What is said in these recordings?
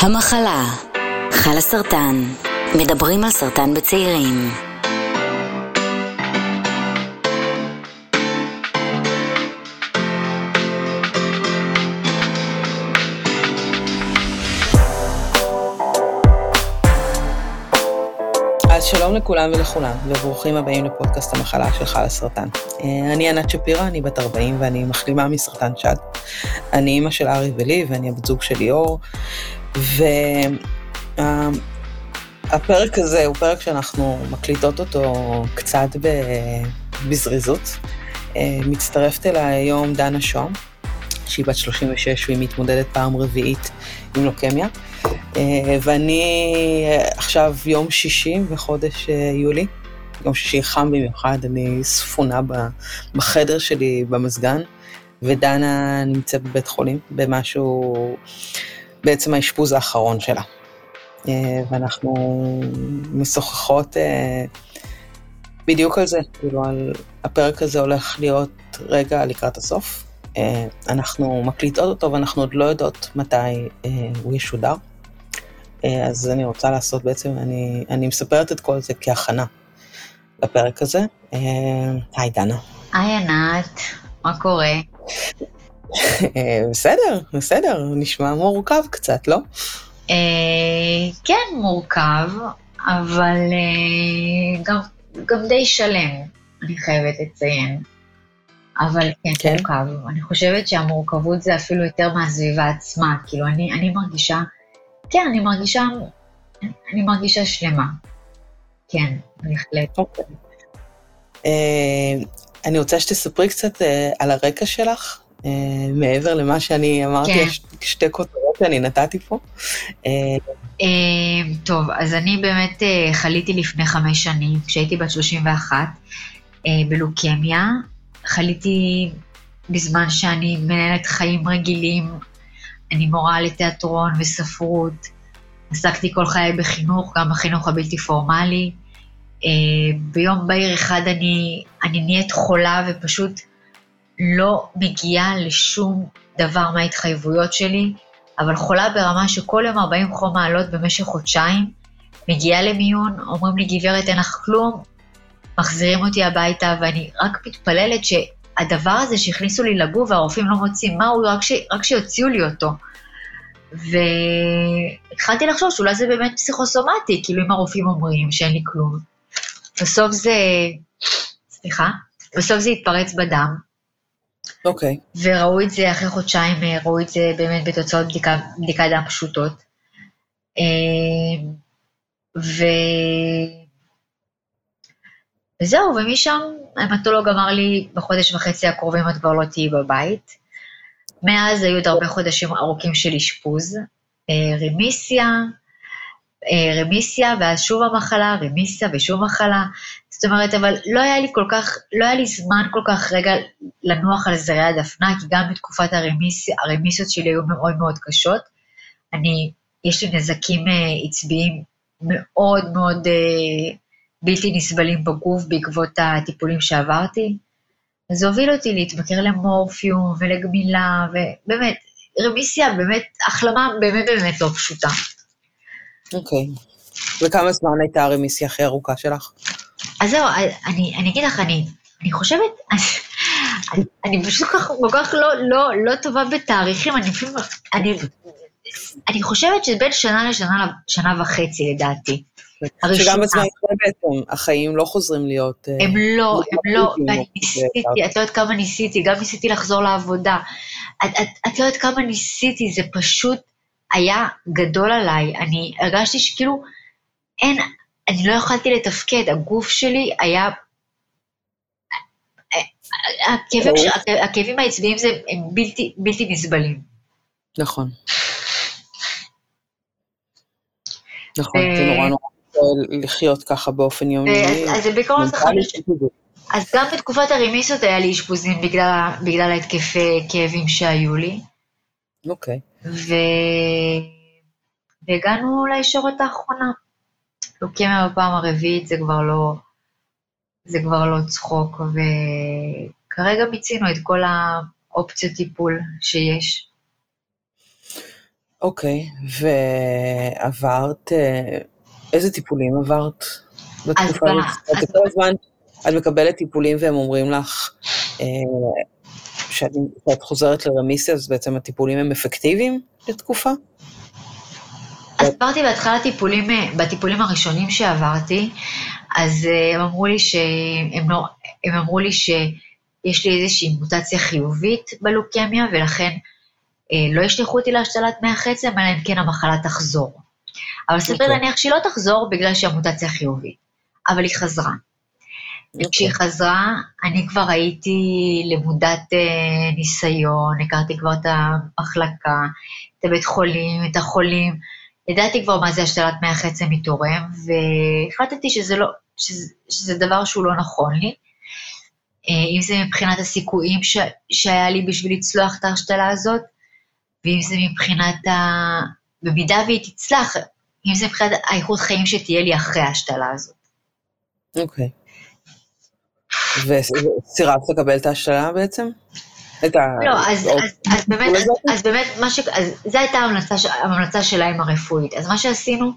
המחלה, חלה סרטן, מדברים על סרטן בצעירים. אז שלום לכולם ולכולם, וברוכים הבאים לפודקאסט המחלה של חלה סרטן. אה, אני ענת שפירא, אני בת 40 ואני מחלימה מסרטן שד. אני אימא של ארי ולי ואני הבת זוג של ליאור, והפרק הזה הוא פרק שאנחנו מקליטות אותו קצת בזריזות. אה, מצטרפת אליי היום דנה שוהם, שהיא בת 36 והיא מתמודדת פעם רביעית עם לוקמיה. אה, ואני עכשיו יום שישי בחודש אה, יולי, יום שישי חם במיוחד, אני ספונה בחדר שלי במזגן, ודנה נמצאת בבית חולים במשהו, בעצם האשפוז האחרון שלה. אה, ואנחנו משוחחות בדיוק על זה, כאילו על הפרק הזה הולך להיות רגע לקראת הסוף. אנחנו מקליטות אותו ואנחנו עוד לא יודעות מתי הוא ישודר. אה, אז אני רוצה לעשות בעצם, אני, אני מספרת את כל זה כהכנה לפרק הזה. אה, היי דנה. היי ענת, מה קורה? אה, בסדר, בסדר, נשמע מורכב קצת, לא? כן, מורכב, אבל גם, גם די שלם, אני חייבת לציין. אבל כן, כן, מורכב. אני חושבת שהמורכבות זה אפילו יותר מהסביבה עצמה. כאילו, אני, אני מרגישה כן, אני מרגישה, אני מרגישה שלמה. כן, בהחלט. אוקיי. אה, אני רוצה שתספרי קצת אה, על הרקע שלך, אה, מעבר למה שאני אמרתי, כן. שתי כותרות שאני נתתי פה. טוב, אז אני באמת חליתי לפני חמש שנים, כשהייתי בת 31, בלוקמיה. חליתי בזמן שאני מנהלת חיים רגילים, אני מורה לתיאטרון וספרות, עסקתי כל חיי בחינוך, גם בחינוך הבלתי פורמלי. אה, ביום בהיר אחד אני, אני נהיית חולה ופשוט לא מגיעה לשום דבר מההתחייבויות שלי, אבל חולה ברמה שכל יום 40 חום מעלות במשך חודשיים, מגיעה למיון, אומרים לי, גברת, אין לך כלום, מחזירים אותי הביתה, ואני רק מתפללת ש... הדבר הזה שהכניסו לי לגוף והרופאים לא מוצאים מה הוא, רק, ש, רק שיוציאו לי אותו. והתחלתי לחשוב שאולי זה באמת פסיכוסומטי, כאילו אם הרופאים אומרים שאין לי כלום. בסוף זה, סליחה, בסוף זה התפרץ בדם. אוקיי. Okay. וראו את זה אחרי חודשיים, אה, ראו את זה באמת בתוצאות בדיקה, בדיקת דם פשוטות. אה, ו... וזהו, ומשם המטולוג אמר לי, בחודש וחצי הקרובים את כבר לא תהיי בבית. מאז היו עוד הרבה חודשים ארוכים של אשפוז, אה, רמיסיה, רמיסיה, ואז שוב המחלה, רמיסיה ושוב מחלה. זאת אומרת, אבל לא היה לי כל כך, לא היה לי זמן כל כך רגע לנוח על זרי הדפנה, כי גם בתקופת הרמיסיה, הרמיסיות שלי היו מאוד מאוד קשות. אני, יש לי נזקים אה, עצביים מאוד מאוד בלתי נסבלים בגוף בעקבות הטיפולים שעברתי. זה הוביל אותי להתמכר למורפיום ולגמילה, ובאמת, רמיסיה, באמת, החלמה באמת באמת לא פשוטה. אוקיי. Okay. וכמה זמן הייתה הרמיסיה הכי ארוכה שלך? אז זהו, אני, אני אגיד לך, אני, אני חושבת, אני, אני פשוט כל כך, כל כך לא, לא, לא טובה בתאריכים, אני אפילו, אני, אני חושבת שבין שנה לשנה, שנה וחצי לדעתי. שגם בזמן בעצם החיים לא חוזרים להיות... אה, הם לא, הם לא, ואני ניסיתי, את לא יודעת כמה ניסיתי, גם ניסיתי לחזור לעבודה. את, את, את לא יודעת כמה ניסיתי, זה פשוט היה גדול עליי. אני הרגשתי שכאילו, אין, אני לא יכולתי לתפקד, הגוף שלי היה... הכאבים, הכאבים העצביים הם בלתי, בלתי נסבלים. נכון. נכון, זה נורא נורא לחיות ככה באופן יומיומי. אז זה בעיקרון אז גם בתקופת הרמיסות היה לי אשפוזים בגלל, בגלל ההתקפי כאבים שהיו לי. אוקיי. ו... והגענו לישורת האחרונה. לוקמיה בפעם הרביעית זה כבר לא, זה כבר לא צחוק, וכרגע מיצינו את כל האופציות טיפול שיש. אוקיי, ועברת, אה, איזה טיפולים עברת בתקופה הזאת? כל הזמן, את מקבלת טיפולים והם אומרים לך אה, שאת חוזרת לרמיסיה, אז בעצם הטיפולים הם אפקטיביים לתקופה? עברתי בהתחלה טיפולים, אה, בטיפולים הראשונים שעברתי, אז אה, הם אמרו לי שהם לא, הם אמרו לי שיש לי איזושהי מוטציה חיובית בלוקמיה, ולכן אה, לא ישלחו אותי להשתלת מח עצם, אלא אם כן המחלה תחזור. אבל סביר אוקיי. להניח שהיא לא תחזור בגלל שהמוטציה חיובית, אבל היא חזרה. וכשהיא אוקיי. חזרה, אני כבר הייתי למודת אה, ניסיון, הכרתי כבר את המחלקה, את הבית חולים, את החולים, ידעתי כבר מה זה השתלת מח עצם מתורם, והחלטתי שזה, לא, שזה, שזה דבר שהוא לא נכון לי. אה, אם זה מבחינת הסיכויים ש, שהיה לי בשביל לצלוח את ההשתלה הזאת, ואם זה מבחינת ה... במידה והיא תצלח, אם זה מבחינת האיכות חיים שתהיה לי אחרי ההשתלה הזאת. אוקיי. וסירבת לקבל את ההשתלה בעצם? את ה... לא, אז, או- אז, אז באמת, אז? אז באמת, מה ש... אז זו הייתה ההמלצה, ההמלצה שלהם הרפואית. אז מה שעשינו,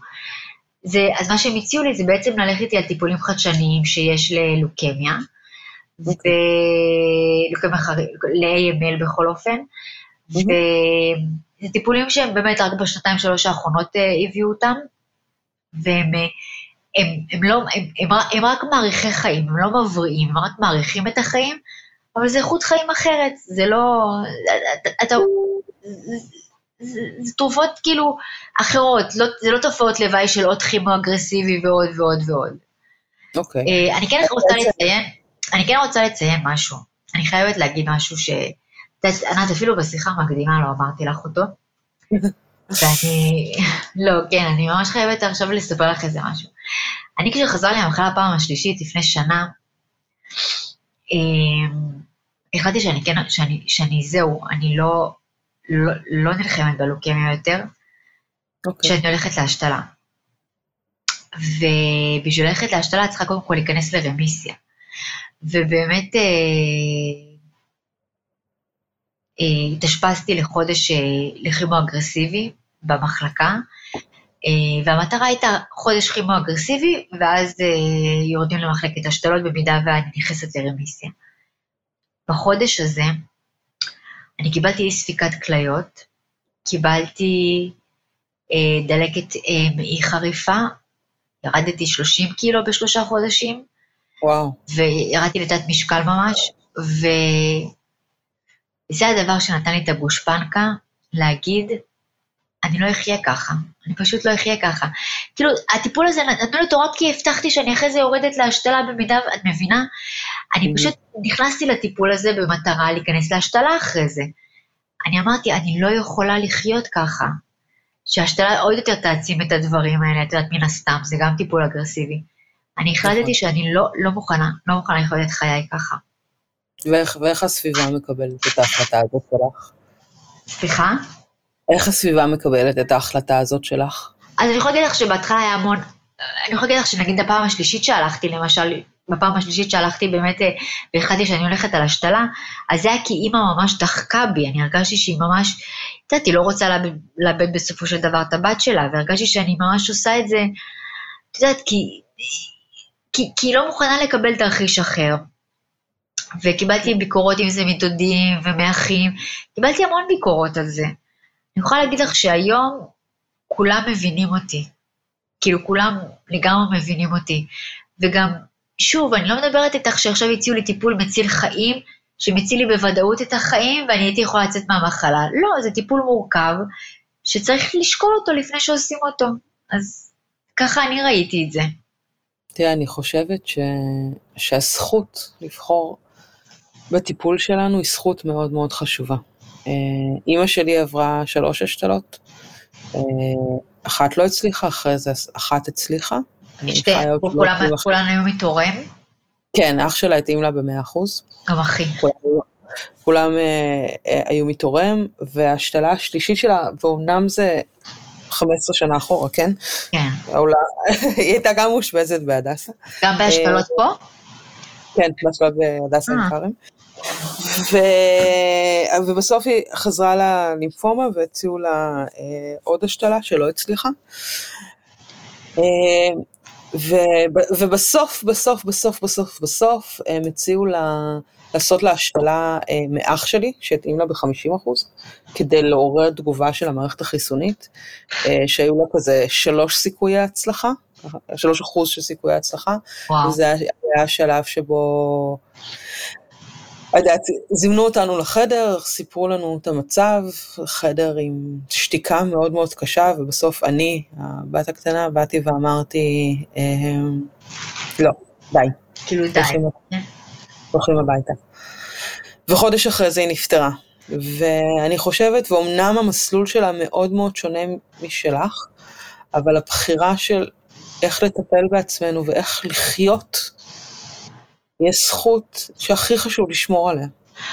זה, אז מה שהם הציעו לי זה בעצם ללכת איתי על טיפולים חדשניים שיש ללוקמיה, אוקיי. ולוקמיה חריג, ל-AML בכל אופן. וזה טיפולים שהם באמת רק בשנתיים שלוש האחרונות אה, הביאו אותם, והם אה, הם, הם, לא, הם, הם, הם רק מאריכי חיים, הם לא מבריאים, הם רק מאריכים את החיים, אבל זה איכות חיים אחרת, זה לא... אתה... זה, תרופות כאילו אחרות, לא, זה לא תופעות לוואי של עוד כימו אגרסיבי ועוד ועוד ועוד. אוקיי. אה, אני כן רוצה לציין, אני כן רוצה לציין משהו. אני חייבת להגיד משהו ש... ענת, אפילו בשיחה המקדימה לא אמרתי לך אותו. ואני... לא, כן, אני ממש חייבת עכשיו לספר לך איזה משהו. אני כשחזר לי המחלה הפעם השלישית לפני שנה, החלטתי שאני כן, שאני, שאני זהו, אני לא, לא, לא נלחמת בלוקמיה יותר, אוקיי. כשאני הולכת להשתלה. ובשביל ללכת להשתלה צריכה קודם כל להיכנס לרמיסיה. ובאמת אה, אה, התאשפזתי לחודש אה, לכימו אגרסיבי במחלקה, אה, והמטרה הייתה חודש כימו אגרסיבי, ואז אה, יורדים למחלקת השתלות במידה ואני נכנסת לרמיסיה. בחודש הזה אני קיבלתי אי ספיקת כליות, קיבלתי אה, דלקת אה, מעי חריפה, ירדתי 30 קילו בשלושה חודשים, וואו. וירדתי לתת משקל ממש, וזה הדבר שנתן לי את הגושפנקה להגיד, אני לא אחיה ככה, אני פשוט לא אחיה ככה. כאילו, הטיפול הזה נתנו לי רק כי הבטחתי שאני אחרי זה יורדת להשתלה במידה, את מבינה? אני Mhm. פשוט נכנסתי לטיפול הזה במטרה להיכנס להשתלה אחרי זה. אני אמרתי, אני לא יכולה לחיות ככה. שההשתלה עוד יותר תעצים את הדברים האלה, את יודעת, מן הסתם, זה גם טיפול אגרסיבי. אני נכון. החלטתי שאני לא, לא מוכנה, לא מוכנה לחיות את חיי ככה. ואיך, ואיך הסביבה מקבלת את ההחלטה הזאת שלך? סליחה? איך הסביבה מקבלת את ההחלטה הזאת שלך? אז אני יכולה להגיד לך שבהתחלה היה המון, אני יכולה להגיד לך שנגיד הפעם השלישית שהלכתי, למשל, בפעם השלישית שהלכתי באמת אה, והחלטתי שאני הולכת על השתלה, אז זה היה כי אימא ממש דחקה בי, אני הרגשתי שהיא ממש, את יודעת, היא לא רוצה לאבד, בסופו של דבר את הבת שלה, והרגשתי שאני ממש עושה את זה, את יודעת, כי, כי, כי היא לא מוכנה לקבל תרחיש אחר. וקיבלתי ביקורות אם זה מדודים ומאחים, קיבלתי המון ביקורות על זה. אני יכולה להגיד לך שהיום כולם מבינים אותי. כאילו כולם לגמרי מבינים אותי. וגם, שוב, אני לא מדברת איתך שעכשיו הציעו לי טיפול מציל חיים, שמציל לי בוודאות את החיים ואני הייתי יכולה לצאת מהמחלה. לא, זה טיפול מורכב, שצריך לשקול אותו לפני שעושים אותו. אז ככה אני ראיתי את זה. תראה, אני חושבת ש... שהזכות לבחור בטיפול שלנו היא זכות מאוד מאוד חשובה. אה, אימא שלי עברה שלוש השתלות, אה, אחת לא הצליחה, אחרי זה אחת הצליחה. כולם. כולן היו מתורם, כן, אח שלה התאים לה במאה אחוז. גם אחי. כולם, כולם אה, היו מתורם, וההשתלה השלישית שלה, ואומנם זה 15 שנה אחורה, כן? כן. היא הייתה גם מאושפזת בהדסה. גם בהשתלות פה? כן, בהשתלות בהדסה. עין כרם. ו... ובסוף היא חזרה ללימפומה והציעו לה אה, עוד השתלה שלא הצליחה. אה, ו... ובסוף, בסוף, בסוף, בסוף, בסוף, הם הציעו לה לעשות לה השתלה אה, מאח שלי, שהתאים לה ב-50%, כדי לעורר תגובה של המערכת החיסונית, אה, שהיו לה כזה שלוש סיכויי הצלחה, שלוש אחוז של סיכויי הצלחה, וואו. וזה היה השלב שבו יודעת, זימנו אותנו לחדר, סיפרו לנו את המצב, חדר עם שתיקה מאוד מאוד קשה, ובסוף אני, הבת הקטנה, באתי ואמרתי, אמ, לא, די. כאילו די. הולכים הביתה. וחודש אחרי זה היא נפטרה. ואני חושבת, ואומנם המסלול שלה מאוד מאוד שונה משלך, אבל הבחירה של איך לטפל בעצמנו ואיך לחיות יש זכות שהכי חשוב לשמור עליה.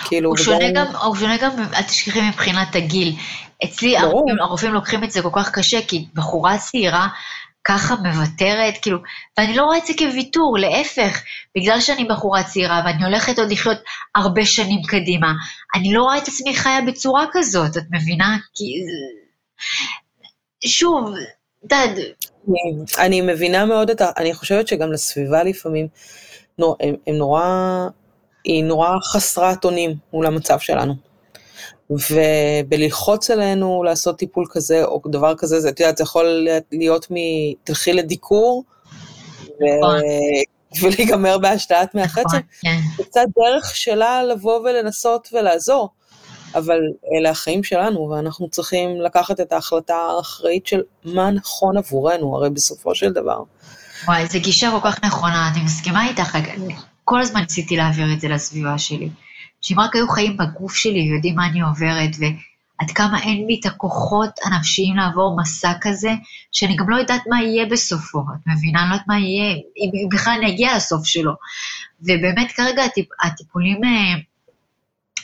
כאילו, הוא שונה גם, הוא שונה גם, אל תשכחי מבחינת הגיל. אצלי הרופאים, הרופאים לוקחים את זה כל כך קשה, כי בחורה צעירה ככה מוותרת, כאילו, ואני לא רואה את זה כוויתור, להפך, בגלל שאני בחורה צעירה ואני הולכת עוד לחיות הרבה שנים קדימה, אני לא רואה את עצמי חיה בצורה כזאת, את מבינה? כי... שוב, דד. אני מבינה מאוד את ה... אני חושבת שגם לסביבה לפעמים, הם, הם נורא, היא נורא חסרת אונים מול המצב שלנו. ובללחוץ עלינו לעשות טיפול כזה או דבר כזה, זה, את יודעת, זה יכול להיות מ... תלכי לדיקור, ו... נכון. ולהיגמר בהשתלת עצם. נכון, כן. זה קצת דרך שלה לבוא ולנסות ולעזור, אבל אלה החיים שלנו, ואנחנו צריכים לקחת את ההחלטה האחראית של מה נכון עבורנו, הרי בסופו של דבר. וואי, זו גישה כל כך נכונה, אני מסכימה איתך, כל הזמן ניסיתי להעביר את זה לסביבה שלי. שאם רק היו חיים בגוף שלי ויודעים מה אני עוברת, ועד כמה אין לי את הכוחות הנפשיים לעבור מסע כזה, שאני גם לא יודעת מה יהיה בסופו, את מבינה? אני לא יודעת מה יהיה, אם בכלל אני אגיע לסוף שלו. ובאמת כרגע הטיפ, הטיפולים, אה,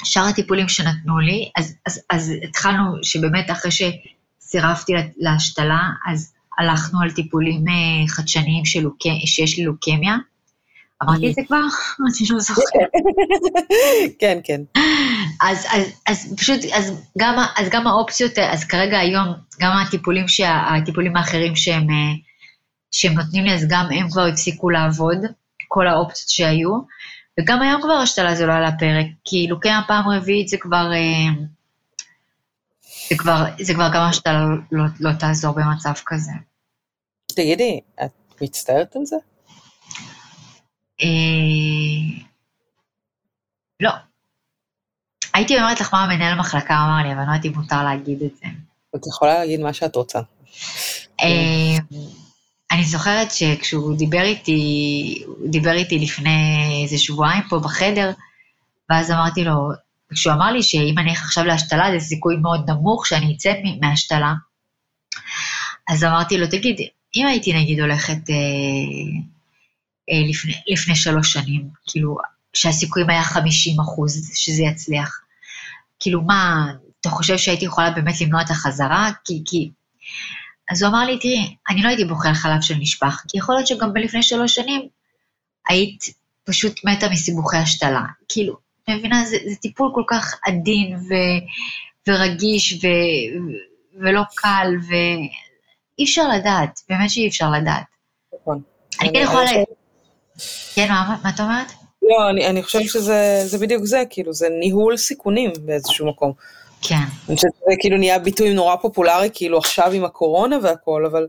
שאר הטיפולים שנתנו לי, אז, אז, אז התחלנו שבאמת אחרי שסירבתי להשתלה, אז הלכנו על טיפולים אה, חדשניים של, שיש לי לוקמיה. אמרתי את זה כבר? אני לא זוכרת. כן, כן. אז, אז, אז פשוט, אז גם, אז גם האופציות, אז כרגע היום, גם הטיפולים, שה, הטיפולים האחרים שהם, אה, שהם נותנים לי, אז גם הם כבר הפסיקו לעבוד, כל האופציות שהיו, וגם היום כבר השתלה זה לא על הפרק, כי לוקח פעם רביעית זה כבר, אה, זה כבר, זה כבר גם השתלה לא, לא, לא תעזור במצב כזה. תגידי, את מצטערת על זה? אה, לא. הייתי אומרת לך מה המנהל המחלקה אמר לי, אבל אני לא יודעת אם מותר להגיד את זה. את יכולה להגיד מה שאת רוצה. אה, אני זוכרת שכשהוא דיבר איתי, הוא דיבר איתי לפני איזה שבועיים פה בחדר, ואז אמרתי לו, כשהוא אמר לי שאם אני אלך עכשיו להשתלה, זה סיכוי מאוד נמוך שאני אצא מהשתלה, אז אמרתי לו, תגיד, אם הייתי נגיד הולכת אה, אה, לפני, לפני שלוש שנים, כאילו, שהסיכויים היה 50 אחוז שזה יצליח. כאילו, מה, אתה חושב שהייתי יכולה באמת למנוע את החזרה? כי, כי... אז הוא אמר לי, תראי, אני לא הייתי על חלב של נשפך, כי יכול להיות שגם לפני שלוש שנים היית פשוט מתה מסיבוכי השתלה. כאילו, מבינה, זה, זה טיפול כל כך עדין ו, ורגיש ו, ולא קל, ואי אפשר לדעת, באמת שאי אפשר לדעת. נכון. אני כן יכולה... כן, מה, מה את אומרת? לא, אני, אני חושבת שזה בדיוק זה, כאילו, זה ניהול סיכונים באיזשהו מקום. כן. אני חושבת שזה כאילו נהיה ביטוי נורא פופולרי, כאילו עכשיו עם הקורונה והכל, אבל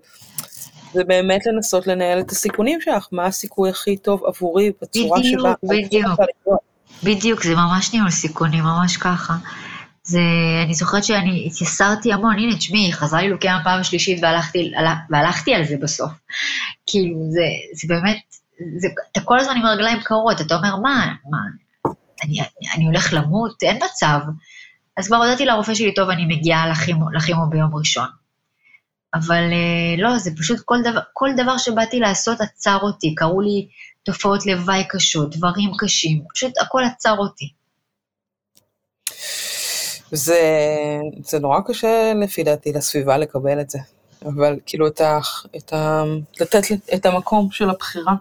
זה באמת לנסות לנהל את הסיכונים שלך, מה הסיכוי הכי טוב עבורי בצורה בדיוק, שבה... בדיוק, בדיוק. בדיוק, זה ממש ניהול סיכונים, ממש ככה. זה, אני זוכרת שאני התייסרתי המון, הנה, תשמעי, חזרה לי לוקח פעם שלישית והלכתי, והלכתי על זה בסוף. כאילו, זה, זה באמת, זה, אתה כל הזמן עם הרגליים קרות, אתה אומר, מה, מה, אני, אני הולך למות? אין מצב. אז כבר הודעתי לרופא שלי, טוב, אני מגיעה לכימו, לכימו ביום ראשון. אבל אה, לא, זה פשוט כל דבר, כל דבר שבאתי לעשות עצר אותי, קראו לי תופעות לוואי קשות, דברים קשים, פשוט הכל עצר אותי. זה, זה נורא קשה לפי דעתי לסביבה לקבל את זה, אבל כאילו את ה, את ה, לתת את המקום של הבחירה.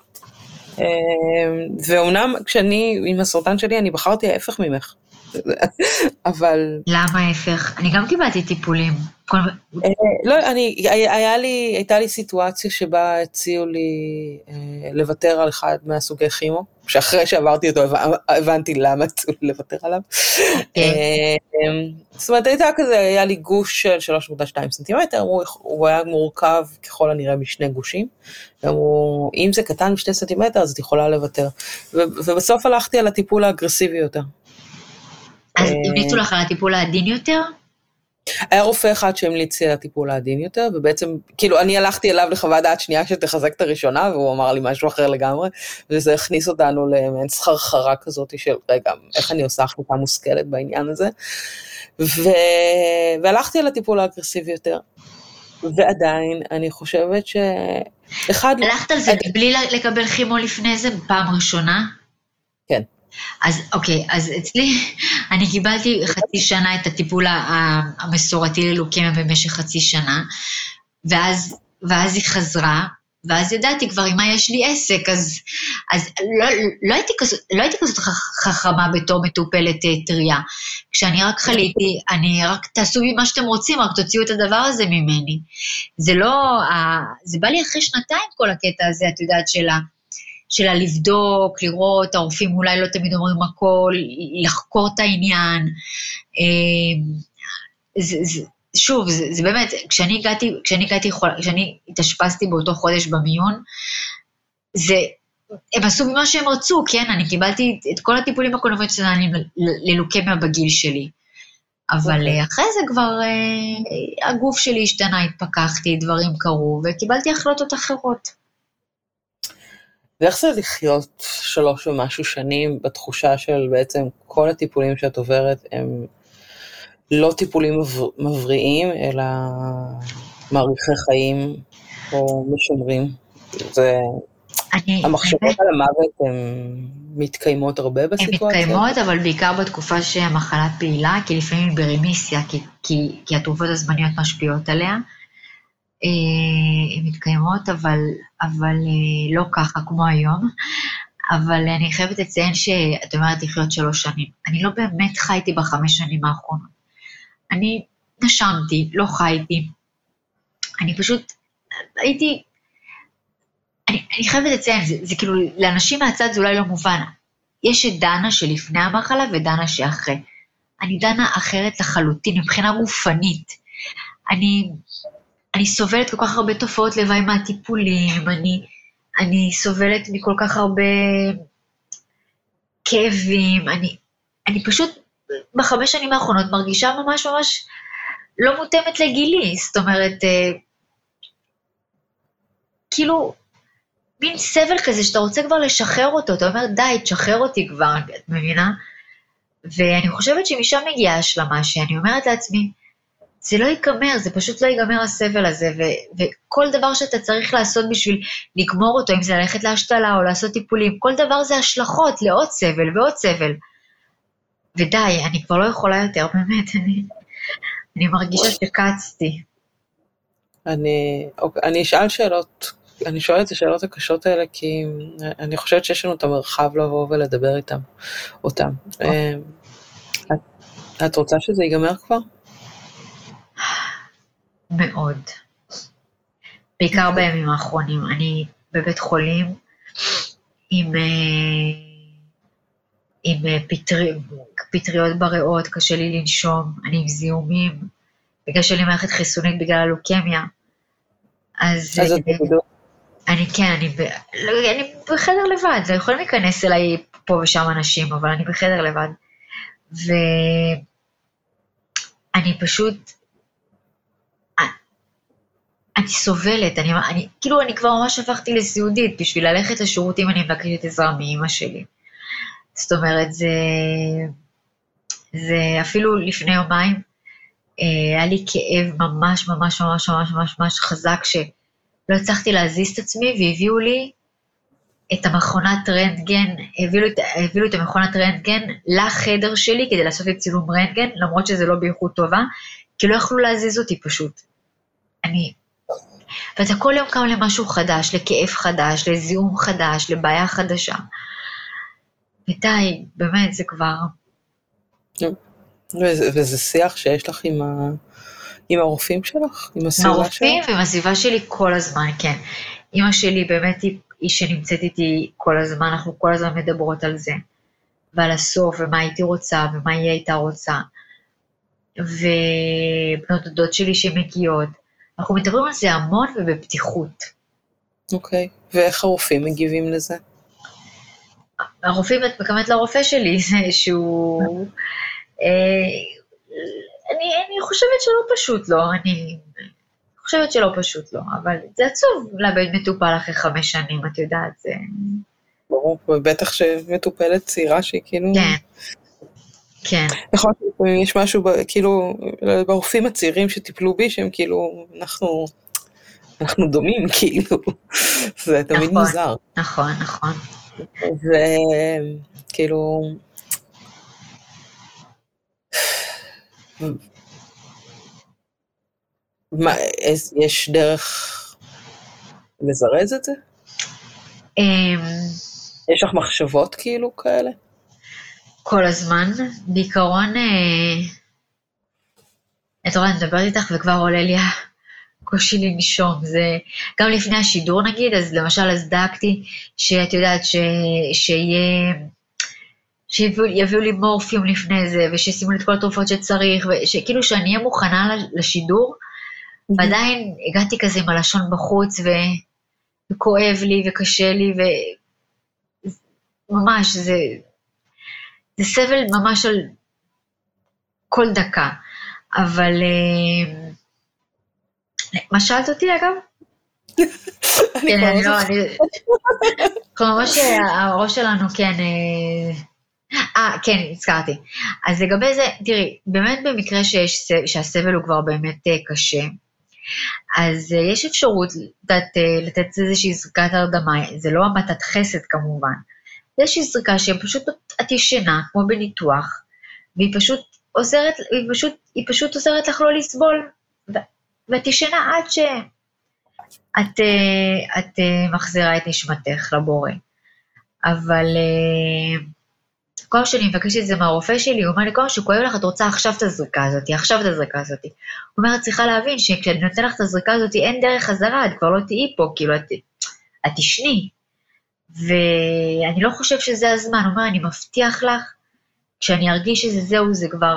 ואומנם כשאני, עם הסרטן שלי, אני בחרתי ההפך ממך. אבל... למה ההפך? אני גם קיבלתי טיפולים. אה, לא, אני, היה לי, הייתה לי סיטואציה שבה הציעו לי אה, לוותר על אחד מהסוגי כימו, שאחרי שעברתי אותו הבנתי למה הציעו לי לוותר עליו. אוקיי. אה, זאת אומרת, הייתה כזה, היה לי גוש של 3.2 סנטימטר, הוא היה מורכב ככל הנראה משני גושים. אמרו, אם זה קטן משתי סנטימטר אז את יכולה לוותר. ובסוף הלכתי על הטיפול האגרסיבי יותר. אז המליצו לך על הטיפול העדין יותר? היה רופא אחד שהמליץ על הטיפול העדין יותר, ובעצם, כאילו, אני הלכתי אליו לחוות דעת שנייה שתחזק את הראשונה, והוא אמר לי משהו אחר לגמרי, וזה הכניס אותנו למעין סחרחרה כזאת של, רגע, איך אני עושה החלטה מושכלת בעניין הזה? ו... והלכתי על הטיפול האגרסיבי יותר, ועדיין, אני חושבת ש... אחד... הלכת על זה בלי לקבל כימו לפני זה, פעם ראשונה? כן. אז אוקיי, אז אצלי, אני קיבלתי חצי שנה את הטיפול המסורתי ללוקמיה במשך חצי שנה, ואז, ואז היא חזרה, ואז ידעתי כבר עם מה יש לי עסק, אז, אז לא, לא, הייתי כזאת, לא הייתי כזאת חכמה בתור מטופלת אה, טריה. כשאני רק חליתי, אני רק תעשו בי מה שאתם רוצים, רק תוציאו את הדבר הזה ממני. זה לא, זה בא לי אחרי שנתיים כל הקטע הזה, את יודעת, של ה... שלה לבדוק, לראות, הרופאים אולי לא תמיד אומרים הכל, לחקור את העניין. אה, זה, זה, שוב, זה, זה באמת, כשאני הגעתי, כשאני הגעתי, כשאני התאשפזתי באותו חודש במיון, זה, הם עשו ממה שהם רצו, כן? אני קיבלתי את כל הטיפולים הקונבנציונליים ללוקמיה בגיל שלי. אבל okay. אוקיי. אחרי זה כבר אה, הגוף שלי השתנה, התפכחתי, דברים קרו, וקיבלתי החלטות אחרות. ואיך זה לחיות שלוש ומשהו שנים בתחושה של בעצם כל הטיפולים שאת עוברת הם לא טיפולים מבריאים, אלא מעריכי חיים או משומרים. זה... המחשבות. על המוות הן מתקיימות הרבה בסיטואציה? הן מתקיימות, אבל בעיקר בתקופה שהמחלה פעילה, כי לפעמים היא ברמיסיה, כי, כי, כי התרופות הזמניות משפיעות עליה. אה, מתקיימות, אבל, אבל אה, לא ככה כמו היום. אבל אני חייבת לציין שאת אומרת לחיות שלוש שנים. אני לא באמת חייתי בחמש שנים האחרונות. אני נשמתי, לא חייתי. אני פשוט הייתי... אני, אני חייבת לציין, זה, זה כאילו, לאנשים מהצד זה אולי לא מובן. יש את דנה שלפני המחלה ודנה שאחרי. אני דנה אחרת לחלוטין מבחינה גופנית. אני אני סובלת כל כך הרבה תופעות לוואי מהטיפולים, אני, אני סובלת מכל כך הרבה כאבים, אני, אני פשוט בחמש שנים האחרונות מרגישה ממש ממש לא מותאמת לגילי, זאת אומרת, אה, כאילו, מין סבל כזה שאתה רוצה כבר לשחרר אותו, אתה אומר, די, תשחרר אותי כבר, את מבינה? ואני חושבת שמשם מגיעה השלמה, שאני אומרת לעצמי, זה לא ייגמר, זה פשוט לא ייגמר הסבל הזה, ו- וכל דבר שאתה צריך לעשות בשביל לגמור אותו, אם זה ללכת להשתלה או לעשות טיפולים, כל דבר זה השלכות לעוד סבל ועוד סבל. ודי, אני כבר לא יכולה יותר, באמת, אני, אני מרגישה שקצתי. אני, אוקיי, אני אשאל שאלות, אני שואל את השאלות הקשות האלה כי אני חושבת שיש לנו את המרחב לבוא ולדבר איתם, אותם. אוקיי. אה, את, את רוצה שזה ייגמר כבר? מאוד. בעיקר בימים האחרונים. אני בבית חולים עם, אה, עם אה, פטרי, פטריות בריאות, קשה לי לנשום, אני עם זיהומים, בגלל שאני מערכת חיסונית בגלל הלוקמיה. אז... אז את אה, בבידוד? אני כן, אני, ב, לא, אני בחדר לבד, זה יכולים להיכנס אליי פה ושם אנשים, אבל אני בחדר לבד. ואני פשוט אני סובלת, אני, אני, כאילו אני כבר ממש הפכתי לסיעודית, בשביל ללכת לשירותים אני מבקשת עזרה מאימא שלי. זאת אומרת, זה, זה אפילו לפני יומיים, אה, היה לי כאב ממש ממש ממש ממש ממש ממש חזק, שלא הצלחתי להזיז את עצמי, והביאו לי את המכונת רנטגן, הביאו, הביאו את המכונת רנטגן לחדר שלי כדי לעשות לי צילום רנטגן, למרות שזה לא באיכות טובה, כי לא יכלו להזיז אותי פשוט. אני ואתה כל יום קם למשהו חדש, לכאב חדש, לזיהום חדש, לבעיה חדשה. ודי, באמת, זה כבר... וזה, וזה שיח שיש לך עם, ה, עם הרופאים שלך? עם הסביבה שלך? עם הרופאים ועם הסביבה שלי כל הזמן, כן. אימא שלי באמת היא, היא שנמצאת איתי כל הזמן, אנחנו כל הזמן מדברות על זה. ועל הסוף, ומה הייתי רוצה, ומה היא הייתה רוצה. ובנות דודות שלי שמגיעות. אנחנו מדברים על זה המון ובפתיחות. אוקיי, okay. ואיך הרופאים מגיבים לזה? הרופאים, את מקמת לרופא שלי, זה שהוא... אה, אני, אני חושבת שלא פשוט לו, אני חושבת שלא פשוט לו, אבל זה עצוב לאבד מטופל אחרי חמש שנים, את יודעת, זה... ברור, ובטח שמטופלת צעירה שהיא כאילו... כן. כן. נכון, יש משהו, כאילו, ברופאים הצעירים שטיפלו בי, שהם כאילו, אנחנו, אנחנו דומים, כאילו, זה תמיד נכון, מוזר. נכון, נכון. וכאילו, מה, יש דרך לזרז את זה? אמ, יש לך מחשבות כאילו כאלה? כל הזמן. בעיקרון, אה, את רואה, אני מדברת איתך וכבר עולה לי הקושי לנשום. זה, גם לפני השידור נגיד, אז למשל, אז דאגתי שאת יודעת ש, שיהיה... שיביאו לי מורפיום לפני זה, ושישימו לי את כל התרופות שצריך, וכאילו שאני אהיה מוכנה לשידור, ועדיין הגעתי כזה עם הלשון בחוץ, ו... וכואב לי, וקשה לי, וממש, זה, זה סבל ממש על כל דקה. אבל... אה, מה שאלת אותי אגב? כן, אני לא, אני... ממש הראש שלנו, כן... אה, אה, כן, הזכרתי. אז לגבי זה, תראי, באמת במקרה שיש, שהסבל הוא כבר באמת אה, קשה, אז יש אפשרות לתת, לתת איזושהי זריקת הרדמה, זה לא המתת חסד כמובן, איזושהי זריקה שפשוט את ישנה, כמו בניתוח, והיא פשוט עוזרת, היא פשוט, היא פשוט עוזרת לך לא לסבול, ואת ישנה עד שאת אה, את אה, מחזירה את נשמתך לבורא. אבל אה, כל פעם שאני מבקשת את זה מהרופא שלי, הוא אומר לי, כל פעם שכואב לך, את רוצה עכשיו את הזריקה הזאת, עכשיו את הזריקה הזאת. הוא אומר, את צריכה להבין שכשאני נותן לך את הזריקה הזאת, אין דרך חזרה, את כבר לא תהיי פה, כאילו, את, את תשני. ואני לא חושב שזה הזמן, הוא אומר, אני מבטיח לך, כשאני ארגיש שזה זהו, זה כבר...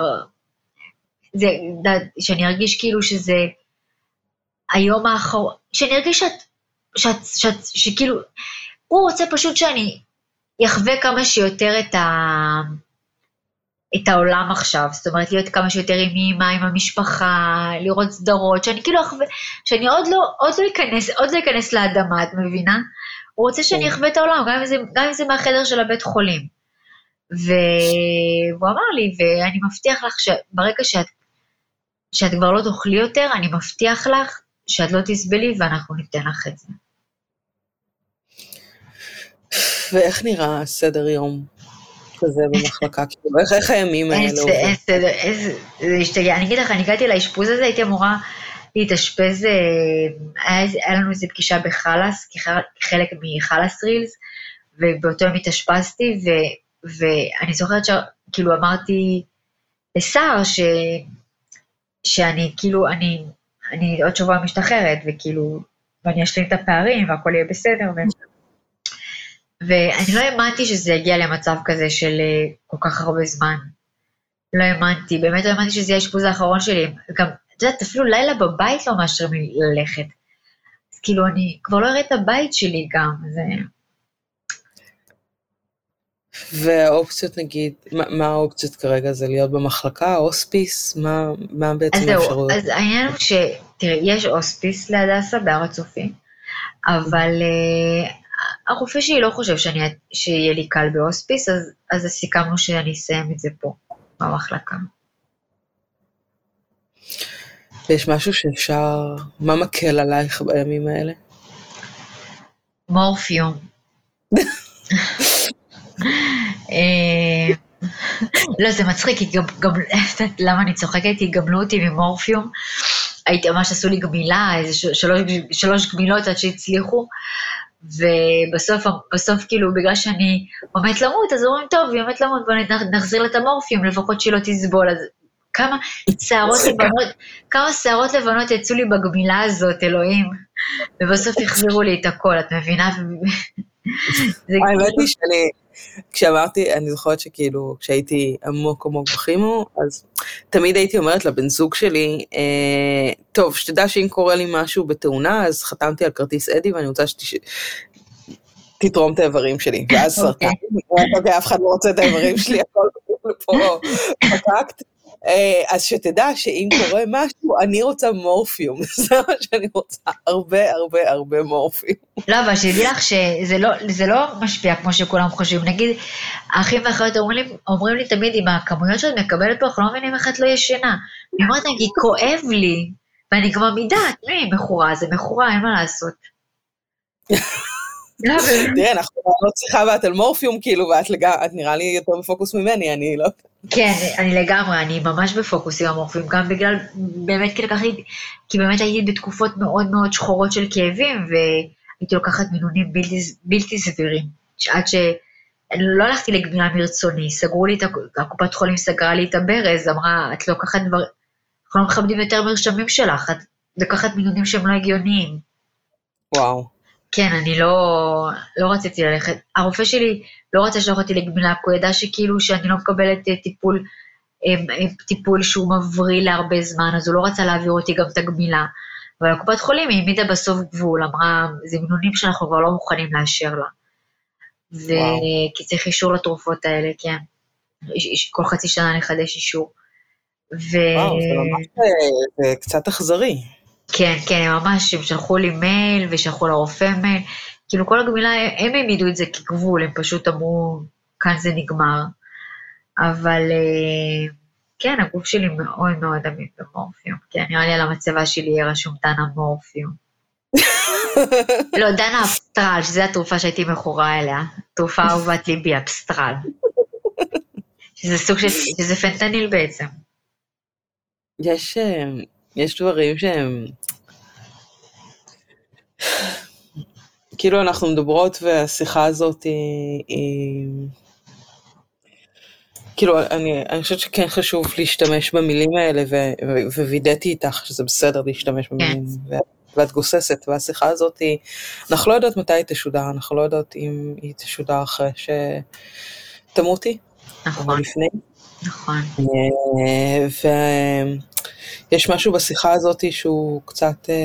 זה, שאני ארגיש כאילו שזה היום האחרון, שאני ארגיש שאת, שאת, שאת, שכאילו, הוא רוצה פשוט שאני אחווה כמה שיותר את, ה, את העולם עכשיו, זאת אומרת, להיות כמה שיותר עם אימא, עם המשפחה, לראות סדרות, שאני כאילו אחווה, שאני עוד לא, עוד לא אכנס, עוד לא אכנס לאדמה, את מבינה? הוא רוצה שאני. אחווה את העולם, גם אם, זה, גם אם זה מהחדר של הבית חולים. והוא אמר לי, ואני מבטיח לך שברגע שאת, שאת כבר לא תאכלי יותר, אני מבטיח לך שאת לא תסבלי ואנחנו ניתן לך את זה. ואיך נראה סדר יום כזה במחלקה? כאילו, איך, איך הימים האלה? אין סדר, איזה, זה השתגע. אני אגיד לך, אני הגעתי לאשפוז הזה, הייתי אמורה להתאשפז, אה, היה, לנו איזו פגישה בחלאס, כחלק מחלאס רילס, ובאותו יום התאשפזתי, ו, ואני זוכרת שכאילו אמרתי לשר, ש, שאני כאילו, אני, אני עוד שבוע משתחררת, וכאילו, ואני אשלים את הפערים והכל יהיה בסדר, ו... ואני לא האמנתי שזה יגיע למצב כזה של אה, כל כך הרבה זמן. לא האמנתי, באמת לא האמנתי שזה יהיה האשפוז האחרון שלי. גם את יודעת, אפילו לילה בבית לא מאשרים לי ללכת. אז כאילו, אני כבר לא אראה את הבית שלי גם, זה... והאופציות נגיד, מה, מה האופציות כרגע? זה להיות במחלקה, הוספיס? מה, מה בעצם האפשרות? אז העניין הוא ש... תראי, יש הוספיס להדסה בהר הצופים, אבל uh, הרופא שלי לא חושב שאני, שיהיה לי קל בהוספיס, אז, אז סיכמנו שאני אסיים את זה פה, במחלקה. ויש משהו שאפשר, מה מקל עלייך בימים האלה? מורפיום. אה, לא, זה מצחיק, כי גם, למה אני צוחקת? כי גמלו אותי ממורפיום. הייתי, ממש עשו לי גמילה, איזה שלוש גמילות עד שהצליחו, ובסוף, בסוף כאילו, בגלל שאני עומדת למות, אז אומרים, טוב, היא עומדת למות, בואו נחזיר לה את המורפיום, לפחות שהיא לא תסבול. אז כמה שערות לבנות, כמה שערות לבנות יצאו לי בגמילה הזאת, אלוהים. ובסוף החזירו לי את הכל, את מבינה? האמת היא שאני, כשאמרתי, אני זוכרת שכאילו, כשהייתי עמוק עמוק בכימו, אז תמיד הייתי אומרת לבן זוג שלי, אה, טוב, שתדע שאם קורה לי משהו בתאונה, אז חתמתי על כרטיס אדי ואני רוצה שתתרום את האיברים שלי. ואז אוקיי. סרטן, אוקיי, אף אחד לא רוצה את האיברים שלי, הכל פה פקקט. אה, אז שתדע שאם קורה משהו, אני רוצה מורפיום, זה מה שאני רוצה, הרבה הרבה הרבה מורפיום. לא, אבל שתדעי לך שזה לא, לא משפיע כמו שכולם חושבים. נגיד, האחים והאחיות אומרים, אומרים לי תמיד, עם הכמויות שאת מקבלת פה, אנחנו לא מבינים איך את לא ישנה. אני אומרת להם, כי כואב לי, ואני כבר מדעת, מי מכורה, זה מכורה, אין מה לעשות. תראה, אנחנו לא צריכה ואת על מורפיום, כאילו, ואת את נראה לי יותר בפוקוס ממני, אני לא... כן, אני לגמרי, אני ממש בפוקוס עם המורפיום, גם בגלל, באמת כי לקחתי, כי באמת הייתי בתקופות מאוד מאוד שחורות של כאבים, והייתי לוקחת מינונים בלתי, בלתי סבירים, עד ש... לא הלכתי לגמילה מרצוני, סגרו לי את, הקופת חולים סגרה לי את הברז, אמרה, את לוקחת דבר, אנחנו לא מכבדים יותר מרשמים שלך, את לוקחת מינונים שהם לא הגיוניים. וואו. כן, אני לא, לא רציתי ללכת. הרופא שלי לא רצה לשלוח אותי לגמילה, כי הוא ידע שכאילו שאני לא מקבלת אה, טיפול, אה, אה, טיפול שהוא מבריא להרבה זמן, אז הוא לא רצה להעביר אותי גם את הגמילה. אבל הקופת חולים העמידה בסוף גבול, אמרה, זה מינונים שאנחנו כבר לא מוכנים לאשר לה. וכי צריך אישור לתרופות האלה, כן. כל חצי שנה לחדש אישור. ו... וואו, זה ממש זה קצת אכזרי. כן, כן, הם ממש, הם שלחו לי מייל ושלחו לרופא מייל, כאילו כל הגמילה, הם העמידו את זה כגבול, הם פשוט אמרו, כאן זה נגמר. אבל אה, כן, הגוף שלי מאוד מאוד עמיד במורפיום, כן, נראה לי על המצבה שלי יהיה רשום דנה מורפיום. לא, דנה אבסטרל, שזו התרופה שהייתי מכורה אליה, תרופה אהובת ליבי, אבסטרל. שזה סוג של, שזה פנטניל בעצם. יש, אה, יש דברים שהם... כאילו אנחנו מדברות והשיחה הזאת היא... היא... כאילו, אני, אני חושבת שכן חשוב להשתמש במילים האלה, ווידאתי איתך שזה בסדר להשתמש במילים, כן. ואת גוססת, והשיחה הזאת היא, אנחנו לא יודעות מתי היא תשודר, אנחנו לא יודעות אם היא תשודר אחרי שתמותי, נכון, או לפני. נכון. אה, יש משהו בשיחה הזאת שהוא קצת אה,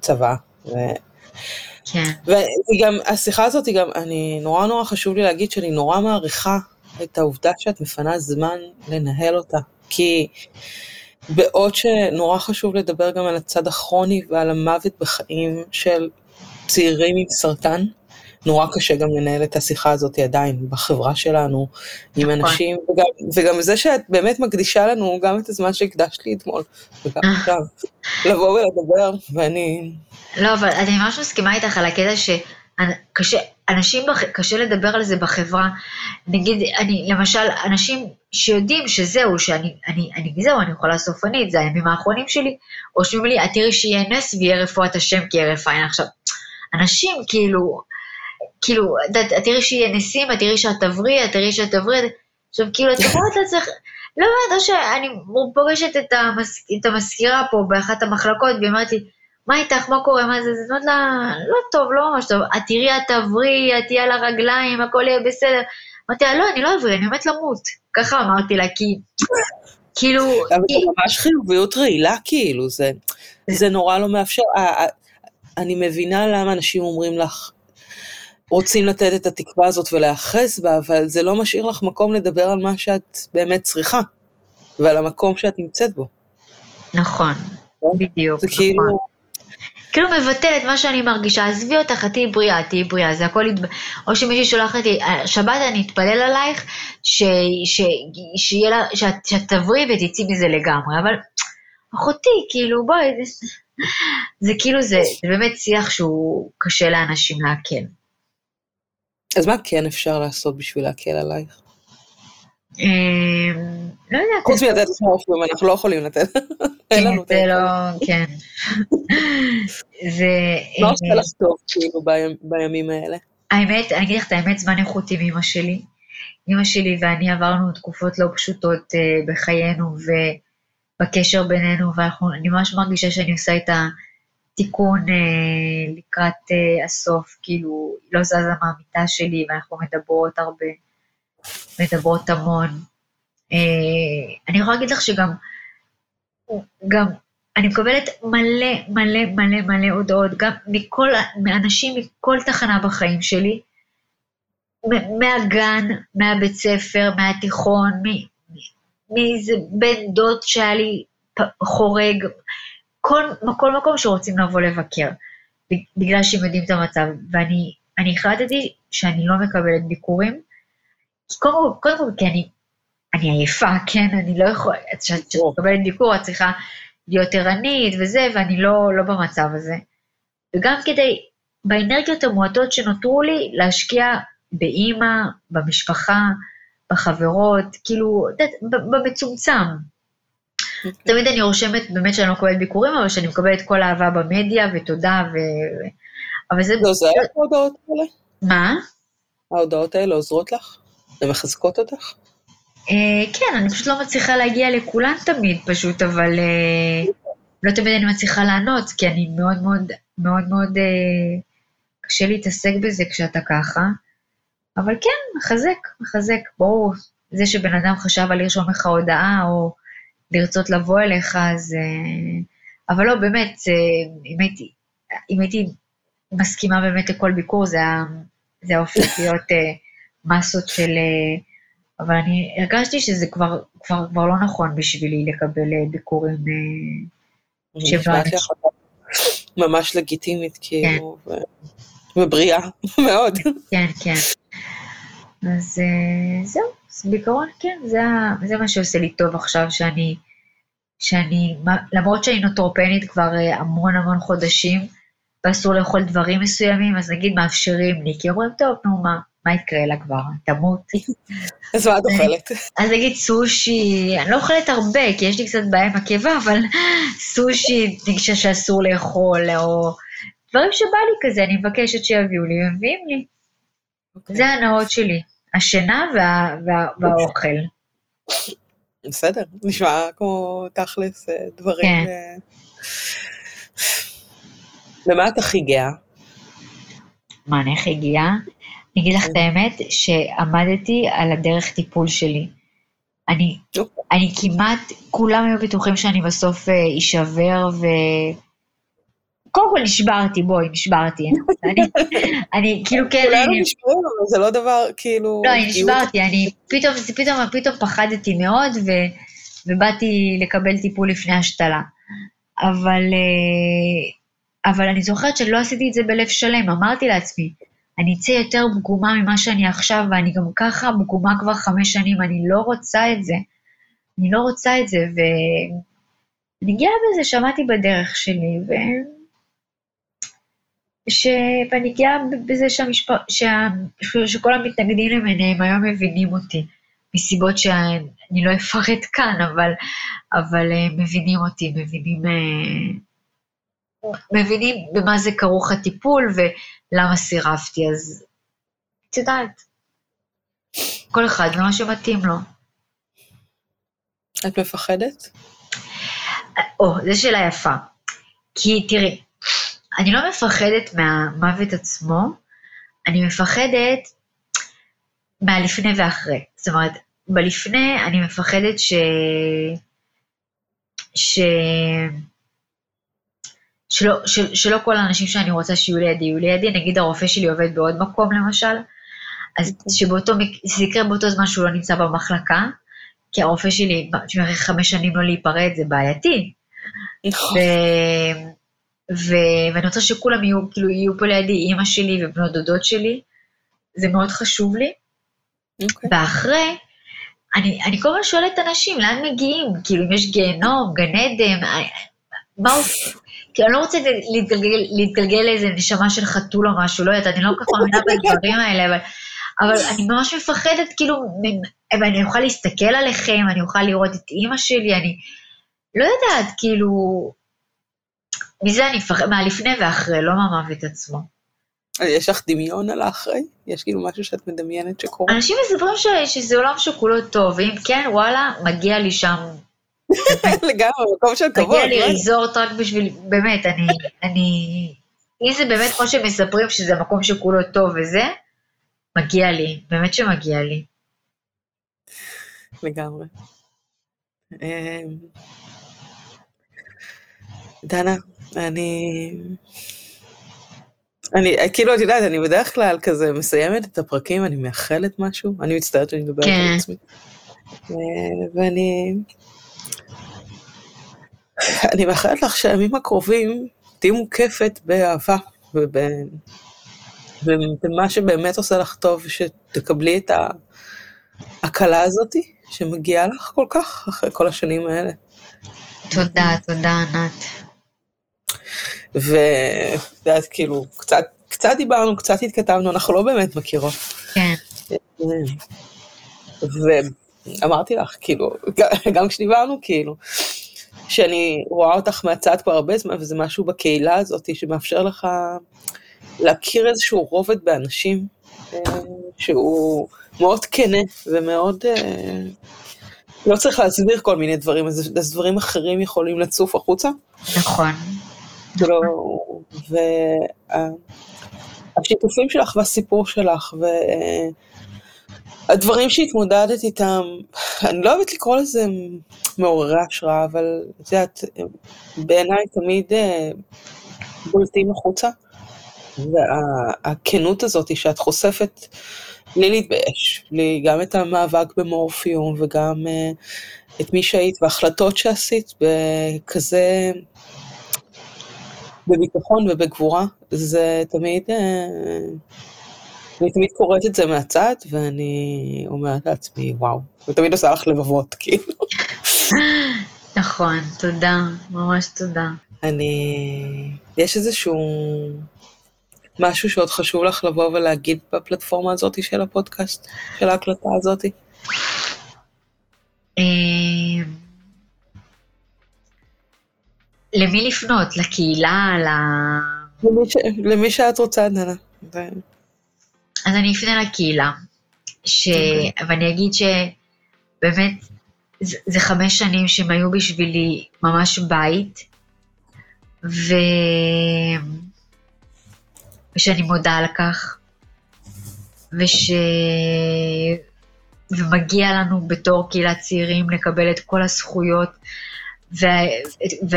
צבא. ו... כן. וגם, השיחה הזאת היא גם, אני, נורא נורא חשוב לי להגיד שאני נורא מעריכה את העובדה שאת מפנה זמן לנהל אותה. כי בעוד שנורא חשוב לדבר גם על הצד הכרוני ועל המוות בחיים של צעירים עם סרטן, נורא קשה גם לנהל את השיחה הזאת עדיין בחברה שלנו, עם נכון. אנשים, וגם, וגם זה שאת באמת מקדישה לנו גם את הזמן שהקדשת לי אתמול, וגם אה. עכשיו, לבוא ולדבר, ואני... לא, אבל אני ממש מסכימה איתך על הקטע שקשה, אנשים, קשה לדבר על זה בחברה. נגיד, אני, למשל, אנשים שיודעים שזהו, שאני, אני, אני, זהו, אני יכולה סופנית, זה הימים האחרונים שלי, או שאומרים לי, את תראי שיהיה נס ויהיה רפואת השם כי יהיה רפאין. עכשיו, אנשים כאילו, כאילו, את תראי שיהיה ניסים, את תראי שאת תבריא, את תראי שאת תבריא, עכשיו כאילו, את אומרת לעצמך, לא יודעת, או שאני פוגשת את, המס, את המזכירה פה באחת המחלקות, והיא אומרת לי, מה איתך, מה קורה, מה זה, זה אומרת לה, לא טוב, לא ממש טוב, את תראי, את תבריא, את תהיי על הרגליים, הכל יהיה בסדר. אמרתי לה, לא, אני לא אבריא, אני עומדת למות. ככה אמרתי לה, כי, כאילו... אבל זה ממש חיוביות רעילה, כאילו, זה, זה נורא לא מאפשר. אני מבינה למה אנשים אומרים לך, רוצים לתת את התקווה הזאת ולהיאחז בה, אבל זה לא משאיר לך מקום לדבר על מה שאת באמת צריכה, ועל המקום שאת נמצאת בו. נכון, כן? בדיוק, זה כאילו... נכון. כאילו מבטל את מה שאני מרגישה, עזבי אותך, תהיי בריאה, תהיי בריאה, זה הכל, יתב... או שמישהי שולחת לי, שבת אני אתפלל עלייך, ש... ש... שיהיה לה, שאת, שאת תברי ותצאי מזה לגמרי, אבל אחותי, כאילו, בואי, זה, זה כאילו, זה, זה באמת שיח שהוא קשה לאנשים לעכל. אז מה כן אפשר לעשות בשביל להקל עלייך? אמ, לא יודעת. חוץ מלתת לך אופים, אנחנו לא יכולים לתת. אין לנו את זה לא, כן. זה... מה עושה לך טוב, כאילו, בימים האלה? האמת, אני אגיד לך את האמת, זמן איכות עם אמא שלי. אמא שלי ואני עברנו תקופות לא פשוטות uh, בחיינו ובקשר בינינו, ואני ממש מרגישה שאני עושה את התיקון uh, לקראת uh, הסוף, כאילו, לא זזה מהמיטה שלי, ואנחנו מדברות הרבה, מדברות המון. Uh, אני יכולה להגיד לך שגם, גם אני מקבלת מלא מלא מלא מלא הודעות, גם מכל, מאנשים מכל תחנה בחיים שלי, מהגן, מהבית ספר, מהתיכון, מאיזה בן דוד שהיה לי חורג, כל, כל מקום שרוצים לבוא לבקר, בגלל שהם יודעים את המצב. ואני החלטתי שאני לא מקבלת ביקורים, קודם כל, כי אני, אני עייפה, כן? אני לא יכולה, כשאת מקבלת ביקור את צריכה להיות ערנית וזה, ואני לא, לא במצב הזה. וגם כדי, באנרגיות המועטות שנותרו לי, להשקיע באימא, במשפחה, בחברות, כאילו, במצומצם. אוקיי. תמיד אני רושמת באמת שאני לא מקבלת ביקורים, אבל שאני מקבלת כל אהבה במדיה, ותודה, ו... אבל זה... לא, זה היה ההודעות האלה? מה? ההודעות האלה עוזרות לך? הן מחזקות אותך? Uh, כן, אני פשוט לא מצליחה להגיע לכולן תמיד פשוט, אבל uh, לא תמיד אני מצליחה לענות, כי אני מאוד מאוד, מאוד מאוד, uh, קשה להתעסק בזה כשאתה ככה. אבל כן, מחזק, מחזק, ברור. זה שבן אדם חשב על לרשום לך הודעה, או לרצות לבוא אליך, אז... אבל לא, באמת, אם הייתי, אם הייתי מסכימה באמת לכל ביקור, זה היה הופך להיות מסות של... אבל אני הרגשתי שזה כבר, כבר, כבר לא נכון בשבילי לקבל ביקורים שבא... ממש לגיטימית, כאילו, כן. ובריאה מאוד. כן, כן. אז זהו, אז בעיקרון כן, זה, זה מה שעושה לי טוב עכשיו, שאני, שאני, למרות שאני נוטרופנית כבר uh, המון המון חודשים, ואסור לאכול דברים מסוימים, אז נגיד מאפשרים לי, כי אומרים, טוב, נו, מה, מה יקרה לה כבר, תמות. אז מה את אוכלת? אז נגיד סושי, אני לא אוכלת הרבה, כי יש לי קצת בעיה עם הקיבה, אבל סושי, נגישה שאסור לאכול, או דברים שבא לי כזה, אני מבקשת שיביאו לי, ומביאים לי. Okay. אוקיי. זה הנאות שלי. השינה וה, וה, והאוכל. בסדר, נשמע כמו תכלס אה, דברים... כן. אה, למה את הכי גאה? מה, אני הכי גאה? אני אגיד לך את האמת, שעמדתי על הדרך טיפול שלי. אני, אוקיי. אני כמעט, כולם היו בטוחים שאני בסוף אשבר ו... קודם כל נשברתי, בואי, נשברתי. אני, אני כאילו כן... כולנו נשברים, אבל זה לא דבר, כאילו... לא, אני נשברתי, אני פתאום, פתאום, פתאום פחדתי מאוד, ו, ובאתי לקבל טיפול לפני השתלה. אבל, אה, אבל אני זוכרת שלא עשיתי את זה בלב שלם, אמרתי לעצמי, אני אצא יותר פגומה ממה שאני עכשיו, ואני גם ככה פגומה כבר חמש שנים, אני לא רוצה את זה. אני לא רוצה את זה, ואני גאה בזה, שמעתי בדרך שלי, ו... ש... ואני גאה בזה שהמשפ... שה... שכל המתנגדים למיניהם היום מבינים אותי, מסיבות שאני לא אפרט כאן, אבל, אבל אה, מבינים אותי, מבינים, אה, מבינים במה זה כרוך הטיפול ולמה סירבתי, אז את יודעת, כל אחד ומה שמתאים לו. את מפחדת? או, זו שאלה יפה. כי תראי, אני לא מפחדת מהמוות עצמו, אני מפחדת מהלפני ואחרי. זאת אומרת, בלפני אני מפחדת ש... ש... שלא, של, שלא כל האנשים שאני רוצה שיהיו לידי יהיו לידי, נגיד הרופא שלי עובד בעוד מקום למשל, אז שבאותו, זה יקרה באותו זמן שהוא לא נמצא במחלקה, כי הרופא שלי, שמראה חמש שנים לא להיפרד, זה בעייתי. נכון. ו... ואני רוצה שכולם יהיו, כאילו, יהיו פה לידי, אימא שלי ובנות דודות שלי, זה מאוד חשוב לי. Okay. אוקיי. ואחרי, אני, אני כל הזמן שואלת אנשים, לאן מגיעים? כאילו, אם יש גיהנום, גן עדן, אה, מה עושים? כאילו, אני לא רוצה להתגלגל, להתגלגל לאיזה נשמה של חתול או משהו, לא יודעת, אני לא כל כך מאמינה בדברים האלה, אבל, אבל אני ממש מפחדת, כאילו, אני אוכל להסתכל עליכם, אני אוכל לראות את אימא שלי, אני... לא יודעת, כאילו, מזה אני מפחד, מהלפני ואחרי, לא מהמוות עצמו. יש לך דמיון על האחרי? יש כאילו משהו שאת מדמיינת שקורה? אנשים מספרים ש- שזה עולם שכולו טוב, ואם כן, וואלה, מגיע לי שם, לגמרי, מקום של כבוד. מגיע לי לא? ריזורט רק בשביל, באמת, אני, אני, אם זה באמת כמו שמספרים שזה מקום שכולו טוב וזה, מגיע לי, באמת שמגיע לי. לגמרי. אמ, דנה, אני... אני, כאילו, את יודעת, אני בדרך כלל כזה מסיימת את הפרקים, אני מאחלת משהו, אני מצטערת שאני מדברת כן. על עצמי. אה, ואני... אני מאחלת לך שהימים הקרובים תהיי מוקפת באהבה וב... ובמה שבאמת עושה לך טוב, שתקבלי את ההקלה הזאתי שמגיעה לך כל כך אחרי כל השנים האלה. תודה, תודה, ענת. ואת יודעת, כאילו, קצת, קצת דיברנו, קצת התכתבנו, אנחנו לא באמת מכירות. כן, ואמרתי לך, כאילו, גם כשדיברנו, כאילו, שאני רואה אותך מהצד כבר הרבה זמן, וזה משהו בקהילה הזאת שמאפשר לך להכיר איזשהו רובד באנשים, אה, שהוא מאוד כנה ומאוד... אה, לא צריך להסביר כל מיני דברים, אז, אז דברים אחרים יכולים לצוף החוצה. נכון. כאילו, והשיתופים שלך והסיפור שלך, והדברים שהתמודדת איתם, אני לא אוהבת לקרוא לזה מעוררי השראה, אבל את יודעת, בעיניי תמיד אה, בולטים החוצה, והכנות הזאת שאת חושפת, בלי להתבייש, לי גם את המאבק במורפיום וגם אה, את מי שהיית וההחלטות שעשית בכזה בביטחון ובגבורה, זה תמיד, אה, אני תמיד קוראת את זה מהצד, ואני אומרת לעצמי, וואו, זה תמיד עושה לך לבבות, כאילו. נכון, תודה, ממש תודה. אני, יש איזשהו משהו שעוד חשוב לך לבוא ולהגיד בפלטפורמה הזאת של הפודקאסט, של ההקלטה הזאת? למי לפנות? לקהילה? ל... למי, ש... למי שאת רוצה, דנה. ו... אז אני אפנה לקהילה. ש... ואני אגיד שבאמת, זה, זה חמש שנים שהם היו בשבילי ממש בית, ו... ושאני מודה על כך, וש... ומגיע לנו בתור קהילת צעירים לקבל את כל הזכויות ו... ו...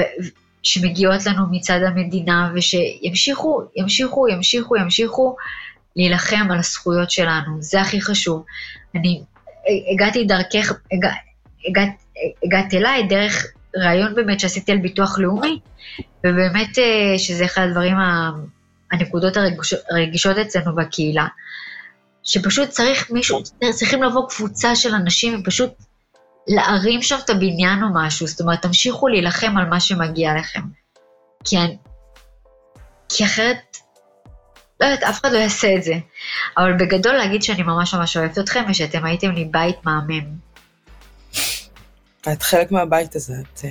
שמגיעות לנו מצד המדינה, ושימשיכו, ימשיכו, ימשיכו, ימשיכו להילחם על הזכויות שלנו, זה הכי חשוב. אני הגעתי דרכך, הגע, הגעת, הגעת אליי דרך ראיון באמת שעשיתי על ביטוח לאומי, ובאמת שזה אחד הדברים, הנקודות הרגישות אצלנו בקהילה, שפשוט צריך מישהו, צריכים לבוא קבוצה של אנשים ופשוט להרים שם את הבניין או משהו, זאת אומרת, תמשיכו להילחם על מה שמגיע לכם. כי, אני, כי אחרת, לא יודעת, אף אחד לא יעשה את זה. אבל בגדול להגיד שאני ממש ממש אוהבת אתכם ושאתם הייתם לי בית מהמם. את חלק מהבית הזה, את...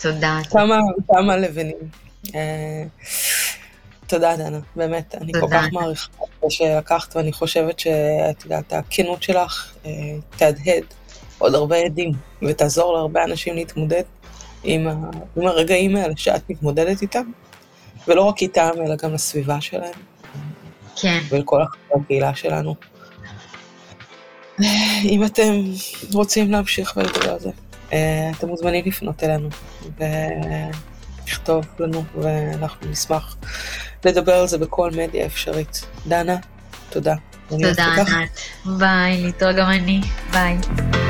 תודה. כמה, כמה לבנים. תודה, דנה, באמת, אני כל כך מעריכה את זה שלקחת, ואני חושבת שאת יודעת, הכנות שלך תהדהד עוד הרבה עדים, ותעזור להרבה אנשים להתמודד עם, ה... עם הרגעים האלה שאת מתמודדת איתם, ולא רק איתם, אלא גם לסביבה שלהם. כן. ולכל הקהילה שלנו. אם אתם רוצים להמשיך ולדבר על זה, אתם מוזמנים לפנות אלינו ולכתוב לנו, ואנחנו נשמח לדבר על זה בכל מדיה אפשרית. דנה, תודה. תודה, ענת. ביי, להתראות גם אני. ביי.